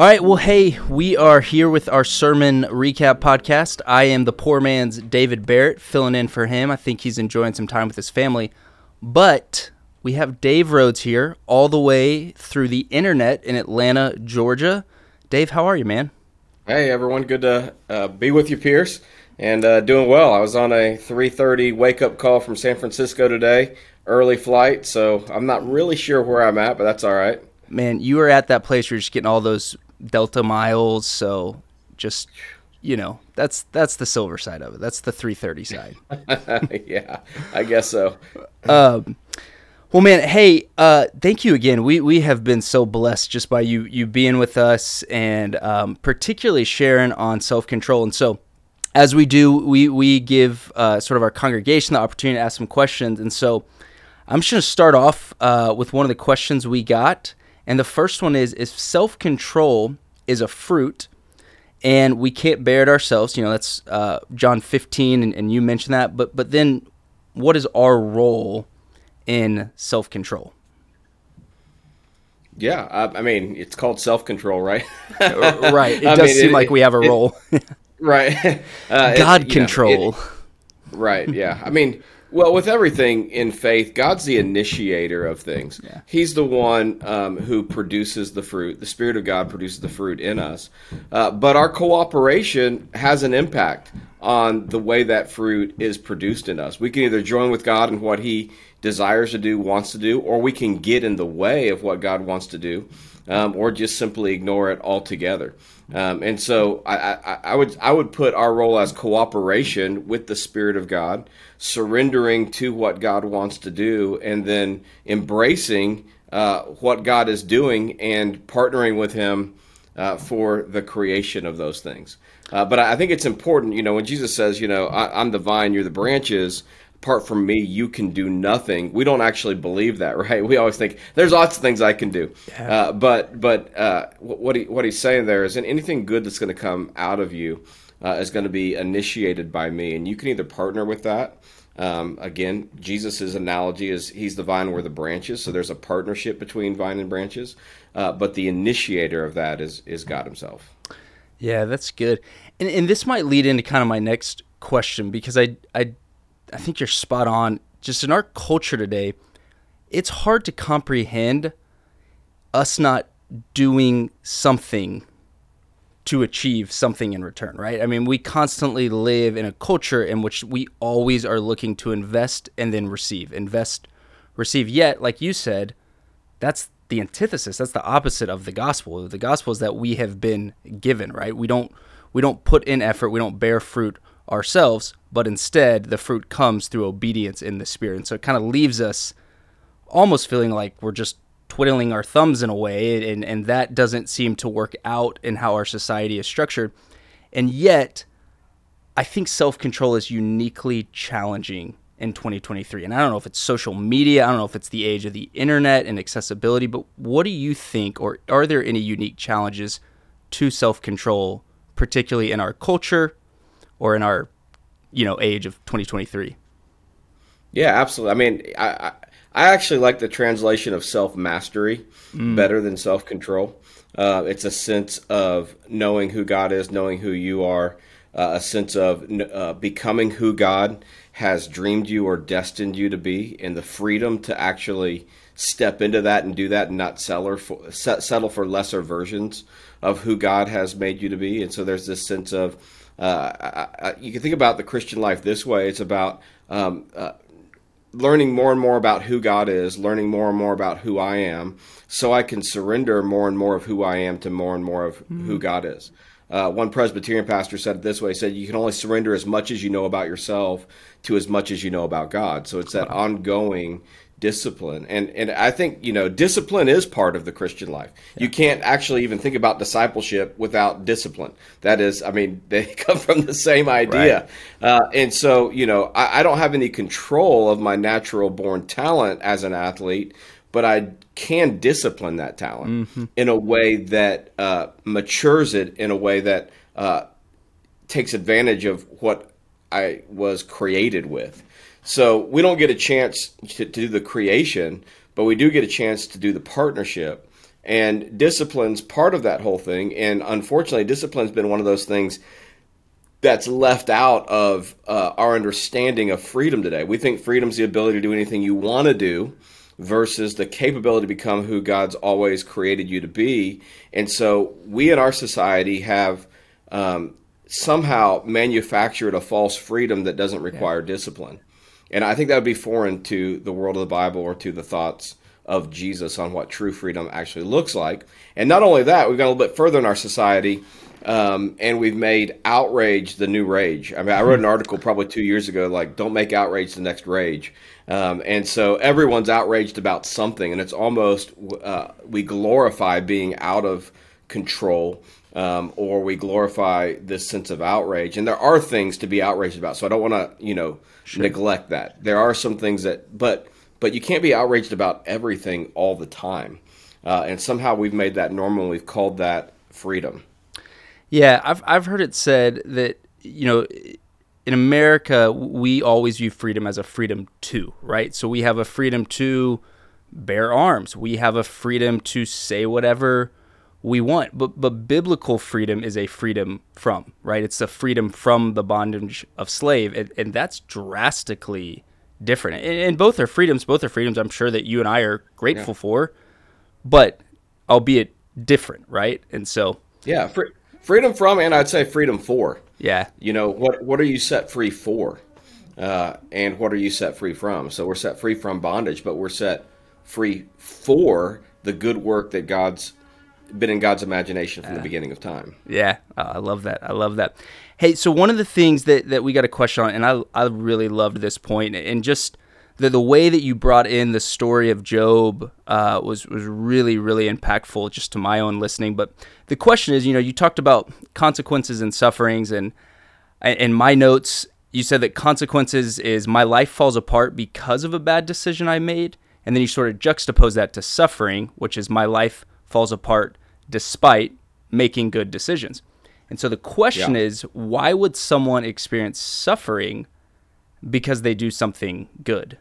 All right, well, hey, we are here with our sermon recap podcast. I am the poor man's David Barrett, filling in for him. I think he's enjoying some time with his family. But we have Dave Rhodes here, all the way through the internet in Atlanta, Georgia. Dave, how are you, man? Hey, everyone. Good to uh, be with you, Pierce, and uh, doing well. I was on a 3:30 wake-up call from San Francisco today, early flight, so I'm not really sure where I'm at, but that's all right man, you were at that place where you're just getting all those Delta miles. So just you know, that's that's the silver side of it. That's the 330 side. yeah, I guess so. um, well, man, hey, uh, thank you again. We we have been so blessed just by you you being with us and um, particularly sharing on self control. And so, as we do, we we give uh, sort of our congregation the opportunity to ask some questions. And so, I'm just going to start off uh, with one of the questions we got. And the first one is if self control is a fruit and we can't bear it ourselves, you know, that's uh, John 15, and, and you mentioned that. But, but then what is our role in self control? Yeah, I, I, mean, it's called self control, right? right. It does mean, seem it, like we have a role. right. Uh, God it, control. Know, right. Yeah. I mean, well, with everything in faith, God's the initiator of things. Yeah. He's the one um, who produces the fruit. The Spirit of God produces the fruit in us. Uh, but our cooperation has an impact on the way that fruit is produced in us. We can either join with God in what He desires to do, wants to do, or we can get in the way of what God wants to do, um, or just simply ignore it altogether. Um, and so I, I, I, would I would put our role as cooperation with the Spirit of God, surrendering to what God wants to do, and then embracing uh, what God is doing and partnering with Him uh, for the creation of those things. Uh, but I think it's important, you know, when Jesus says, you know, I, I'm the vine, you're the branches apart from me, you can do nothing. We don't actually believe that, right? We always think there's lots of things I can do, yeah. uh, but but uh, what he, what he's saying there is, an anything good that's going to come out of you uh, is going to be initiated by me, and you can either partner with that. Um, again, Jesus's analogy is he's the vine, we're the branches, so there's a partnership between vine and branches. Uh, but the initiator of that is is God Himself. Yeah, that's good, and and this might lead into kind of my next question because I I I think you're spot on. Just in our culture today, it's hard to comprehend us not doing something to achieve something in return, right? I mean, we constantly live in a culture in which we always are looking to invest and then receive, invest, receive. Yet, like you said, that's the antithesis. That's the opposite of the gospel. The gospel is that we have been given, right? We don't we don't put in effort, we don't bear fruit ourselves, but instead the fruit comes through obedience in the Spirit. And so it kind of leaves us almost feeling like we're just twiddling our thumbs in a way, and, and that doesn't seem to work out in how our society is structured. And yet, I think self control is uniquely challenging in 2023. And I don't know if it's social media, I don't know if it's the age of the internet and accessibility, but what do you think, or are there any unique challenges to self control, particularly in our culture or in our you know age of 2023 yeah absolutely. I mean i i, actually like the translation of self mastery mm. better than self control uh, it's a sense of knowing who god is knowing who you are uh, a sense of uh, becoming who god has dreamed you or destined you to be and the freedom to actually step into that and do that and not settle for, settle for lesser versions of who god has made you to be. And so there's this sense of uh, I, I, you can think about the Christian life this way: it's about um, uh, learning more and more about who God is, learning more and more about who I am, so I can surrender more and more of who I am to more and more of mm-hmm. who God is. Uh, one Presbyterian pastor said it this way: he said, "You can only surrender as much as you know about yourself to as much as you know about God." So it's that ongoing discipline and and I think you know discipline is part of the Christian life. Yeah. You can't actually even think about discipleship without discipline. That is, I mean, they come from the same idea. Right. Uh, and so you know, I, I, don't have any control of my natural born talent as an athlete, but I can discipline that talent mm-hmm. in a way that uh, matures it in a way that uh, takes advantage of what I was created with. So we don't get a chance to, to do the creation, but we do get a chance to do the partnership. And discipline's part of that whole thing. And unfortunately, discipline's been one of those things that's left out of uh, our understanding of freedom today. We think freedom's the ability to do anything you want to do versus the capability to become who God's always created you to be. And so we in our society have um, somehow manufactured a false freedom that doesn't require yeah. discipline. And I think that would be foreign to the world of the Bible or to the thoughts of Jesus on what true freedom actually looks like. And not only that, we've gone a little bit further in our society um, and we've made outrage the new rage. I mean, I wrote an article probably two years ago, like, don't make outrage the next rage. Um, and so everyone's outraged about something, and it's almost uh, we glorify being out of control. Um, or we glorify this sense of outrage, and there are things to be outraged about. So I don't want to, you know, sure. neglect that. There are some things that, but but you can't be outraged about everything all the time. Uh, and somehow we've made that normal. and We've called that freedom. Yeah, I've I've heard it said that you know in America we always view freedom as a freedom to, right? So we have a freedom to bear arms. We have a freedom to say whatever we want. But but biblical freedom is a freedom from, right? It's a freedom from the bondage of slave, and, and that's drastically different. And, and, both are freedoms. Both are freedoms. I'm sure that you and I are grateful yeah. for, but albeit different, right? And so yeah, free, freedom from, and I'd say freedom for. Yeah. You know what? What are you set free for? Uh, and what are you set free from? So we're set free from bondage, but we're set free for the good work that God's been in God's imagination from uh, the beginning of time. Yeah, uh, I love that. I love that. Hey, so one of the things that, that we got a question on, and I I really loved this point, and just the the way that you brought in the story of Job uh, was was really really impactful just to my own listening. But the question is, you know, you talked about consequences and sufferings, and in my notes you said that consequences is my life falls apart because of a bad decision I made, and then you sort of juxtapose that to suffering, which is my life falls apart despite making good decisions. And so the question yeah. is, why would someone experience suffering because they do something good?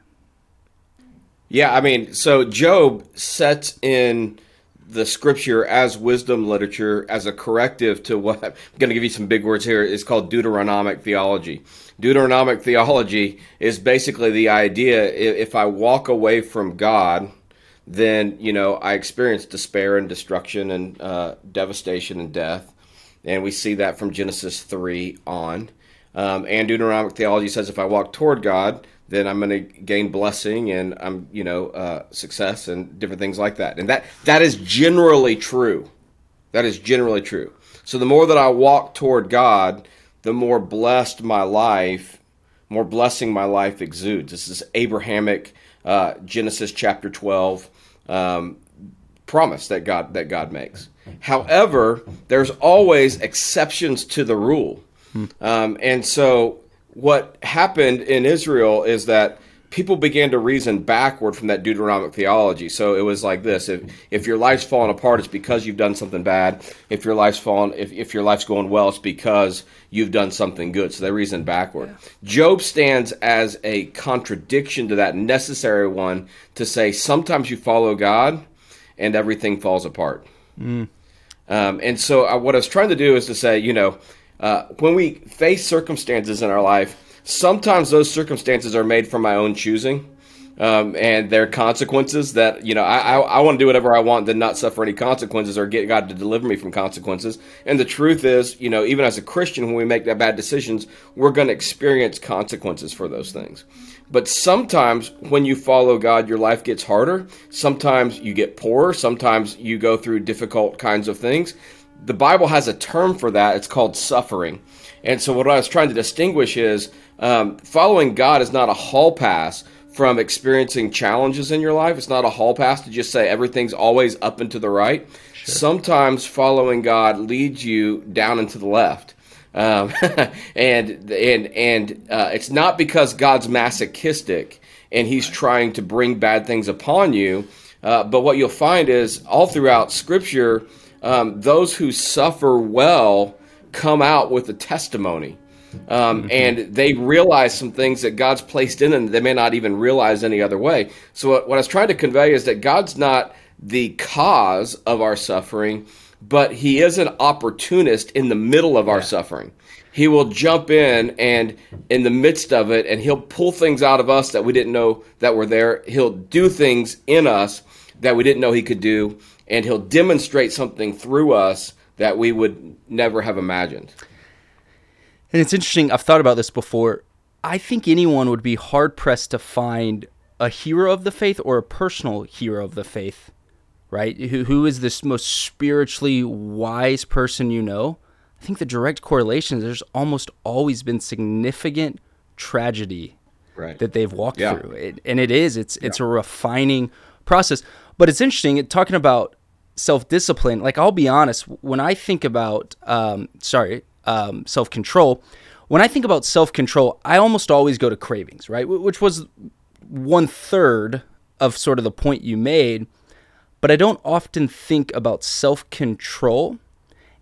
Yeah, I mean, so Job sets in the scripture as wisdom literature as a corrective to what I'm going to give you some big words here. It's called Deuteronomic theology. Deuteronomic theology is basically the idea if I walk away from God, then you know I experience despair and destruction and uh, devastation and death, and we see that from Genesis three on. Um, and Deuteronomic theology says if I walk toward God, then I'm going to gain blessing and I'm, you know, uh, success and different things like that. And that that is generally true. That is generally true. So the more that I walk toward God, the more blessed my life, more blessing my life exudes. This is Abrahamic uh, Genesis chapter 12 um, promise that God that God makes. However, there's always exceptions to the rule, hmm. um, and so what happened in Israel is that people began to reason backward from that Deuteronomic theology. So it was like this: if if your life's falling apart, it's because you've done something bad. If your life's falling, if if your life's going well, it's because you've done something good. So they reason backward. Yeah. Job stands as a contradiction to that necessary one to say sometimes you follow God and everything falls apart. Mm. Um, and so I, uh, what I was trying to do is to say, you know uh, when we face circumstances in our life, sometimes those circumstances are made from my own choosing. Um, and there are consequences that you know I, I, I want to do whatever I want, then not suffer any consequences or get God to deliver me from consequences. And the truth is, you know, even as a Christian, when we make that bad decisions, we're going to experience consequences for those things. But sometimes when you follow God, your life gets harder. Sometimes you get poorer. Sometimes you go through difficult kinds of things the Bible has a term for that. It's called suffering. And so, what I was trying to distinguish is um, following God is not a hall pass from experiencing challenges in your life. It's not a hall pass to just say everything's always up and to the right. Sure. Sometimes following God leads you down and to the left. Um, and and and uh, it's not because God's masochistic and He's trying to bring bad things upon you. Uh, but what you'll find is all throughout Scripture, um, those who suffer well come out with a testimony. Um, mm-hmm. and they realize some things that God's placed in them that they may not even realize any other way. So what, what I was trying to convey is that God's not the cause of our suffering, but he is an opportunist in the middle of our yeah. suffering. He will jump in and in the midst of it, and he'll pull things out of us that we didn't know that were there. He'll do things in us that we didn't know he could do, and he'll demonstrate something through us that we would never have imagined. And it's interesting, I've thought about this before. I think anyone would be hard pressed to find a hero of the faith or a personal hero of the faith, right? Who, who is this most spiritually wise person you know? I think the direct correlation is there's almost always been significant tragedy right. that they've walked yeah. through. It, and it is, it's, it's a refining process. But it's interesting talking about self discipline. Like, I'll be honest, when I think about, um, sorry, um, self control, when I think about self control, I almost always go to cravings, right? Which was one third of sort of the point you made. But I don't often think about self control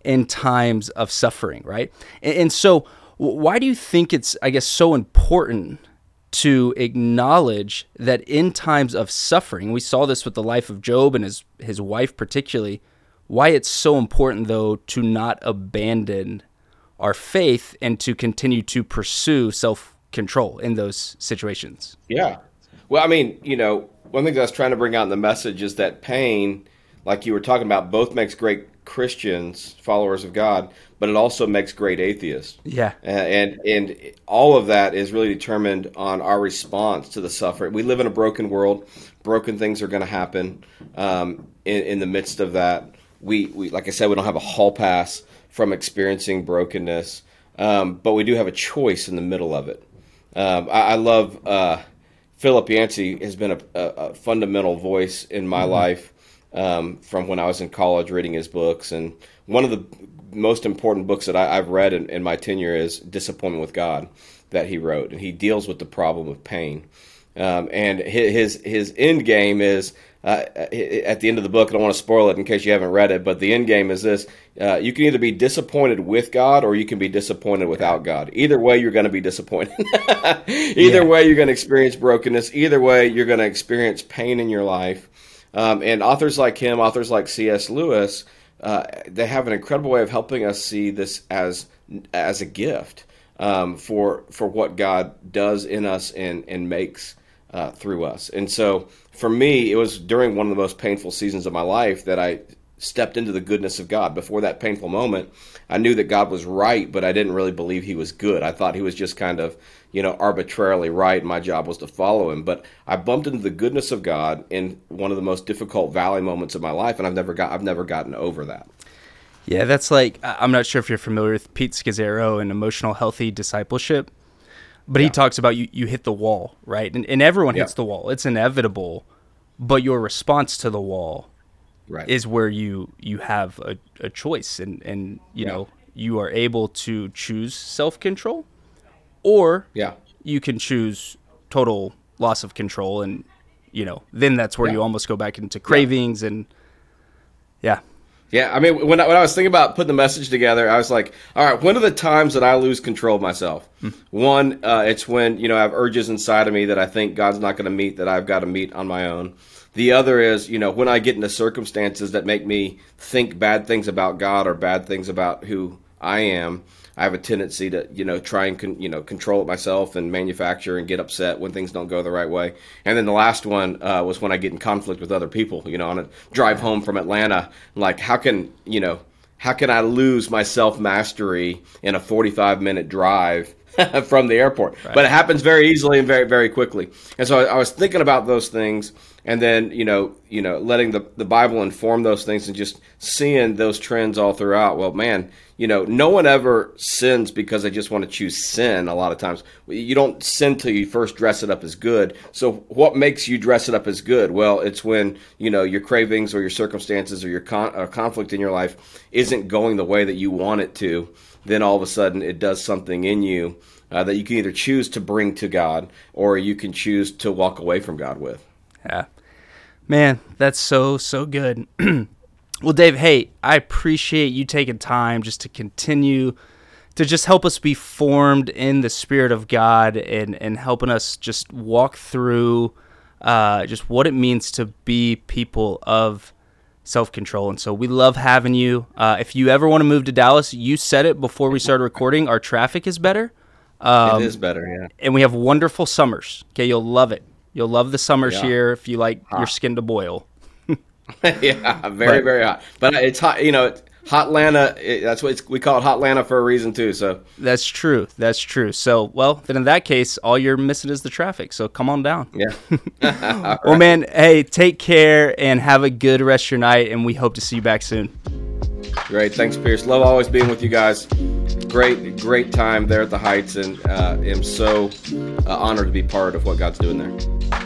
in times of suffering, right? And, and so, why do you think it's, I guess, so important to acknowledge that in times of suffering, we saw this with the life of Job and his, his wife, particularly, why it's so important, though, to not abandon our faith and to continue to pursue self control in those situations. Yeah. Well, I mean, you know, one thing that I was trying to bring out in the message is that pain, like you were talking about, both makes great Christians, followers of God, but it also makes great atheists. Yeah. and and all of that is really determined on our response to the suffering. We live in a broken world. Broken things are going to happen. Um, in, in the midst of that, we, we like I said, we don't have a hall pass from experiencing brokenness, um, but we do have a choice in the middle of it. Um, I, I, love uh, Philip Yancey has been a, a, a, fundamental voice in my mm-hmm. life um, from when I was in college reading his books. And one of the most important books that I, have read in, in, my tenure is Disappointment with God that he wrote. And he deals with the problem of pain. Um, and his, his end game is uh, at the end of the book, I don't want to spoil it in case you haven't read it, but the end game is this uh, you can either be disappointed with God or you can be disappointed without God. Either way, you're going to be disappointed. either yeah. way, you're going to experience brokenness. Either way, you're going to experience pain in your life. Um, and authors like him, authors like C.S. Lewis, uh, they have an incredible way of helping us see this as as a gift um, for for what God does in us and and makes uh, through us. And so, for me, it was during one of the most painful seasons of my life that I stepped into the goodness of God. Before that painful moment, I knew that God was right, but I didn't really believe He was good. I thought He was just kind of you know, arbitrarily right. My job was to follow him. But I bumped into the goodness of God in one of the most difficult valley moments of my life, and I've never got I've never gotten over that. Yeah, that's like I'm not sure if you're familiar with Pete Scazzero and emotional healthy discipleship, but yeah. he talks about you you hit the wall, right? And, and everyone hits yeah. the wall. It's inevitable, but your response to the wall right. is where you you have a, a choice and and you yeah. know you are able to choose self control or yeah, you can choose total loss of control, and you know, then that's where yeah. you almost go back into cravings yeah. and yeah. Yeah, I mean, when I, when I was thinking about putting the message together, I was like, all right, when are the times that I lose control of myself? Hmm. One, uh, it's when you know I have urges inside of me that I think God's not going to meet that I've got to meet on my own. The other is, you know, when I get into circumstances that make me think bad things about God or bad things about who I am. I have a tendency to, you know, try and, con- you know, control it myself and manufacture and get upset when things don't go the right way. And then the last one uh, was when I get in conflict with other people, you know, on a drive home from Atlanta. Like, how can, you know, how can I lose my self mastery in a 45 minute drive from the airport? Right. But it happens very easily and very, very quickly. And so I, I was thinking about those things and then you know you know letting the, the bible inform those things and just seeing those trends all throughout well man you know no one ever sins because they just want to choose sin a lot of times you don't sin till you first dress it up as good so what makes you dress it up as good well it's when you know your cravings or your circumstances or your con- or conflict in your life isn't going the way that you want it to then all of a sudden it does something in you uh, that you can either choose to bring to god or you can choose to walk away from god with yeah Man, that's so, so good. well, Dave, hey, I appreciate you taking time just to continue to just help us be formed in the Spirit of God and, and helping us just walk through uh, just what it means to be people of self control. And so we love having you. Uh, if you ever want to move to Dallas, you said it before we started recording. Our traffic is better. Um, it is better, yeah. And we have wonderful summers. Okay, you'll love it. You'll love the summers yeah. here if you like hot. your skin to boil. yeah, very but, very hot. But it's hot. You know, Hotlanta. That's what we call it Hotlanta for a reason too. So that's true. That's true. So well, then in that case, all you're missing is the traffic. So come on down. Yeah. right. Well, man. Hey, take care and have a good rest of your night. And we hope to see you back soon. Great. Thanks, Pierce. Love always being with you guys. Great, great time there at the Heights, and uh, am so uh, honored to be part of what God's doing there.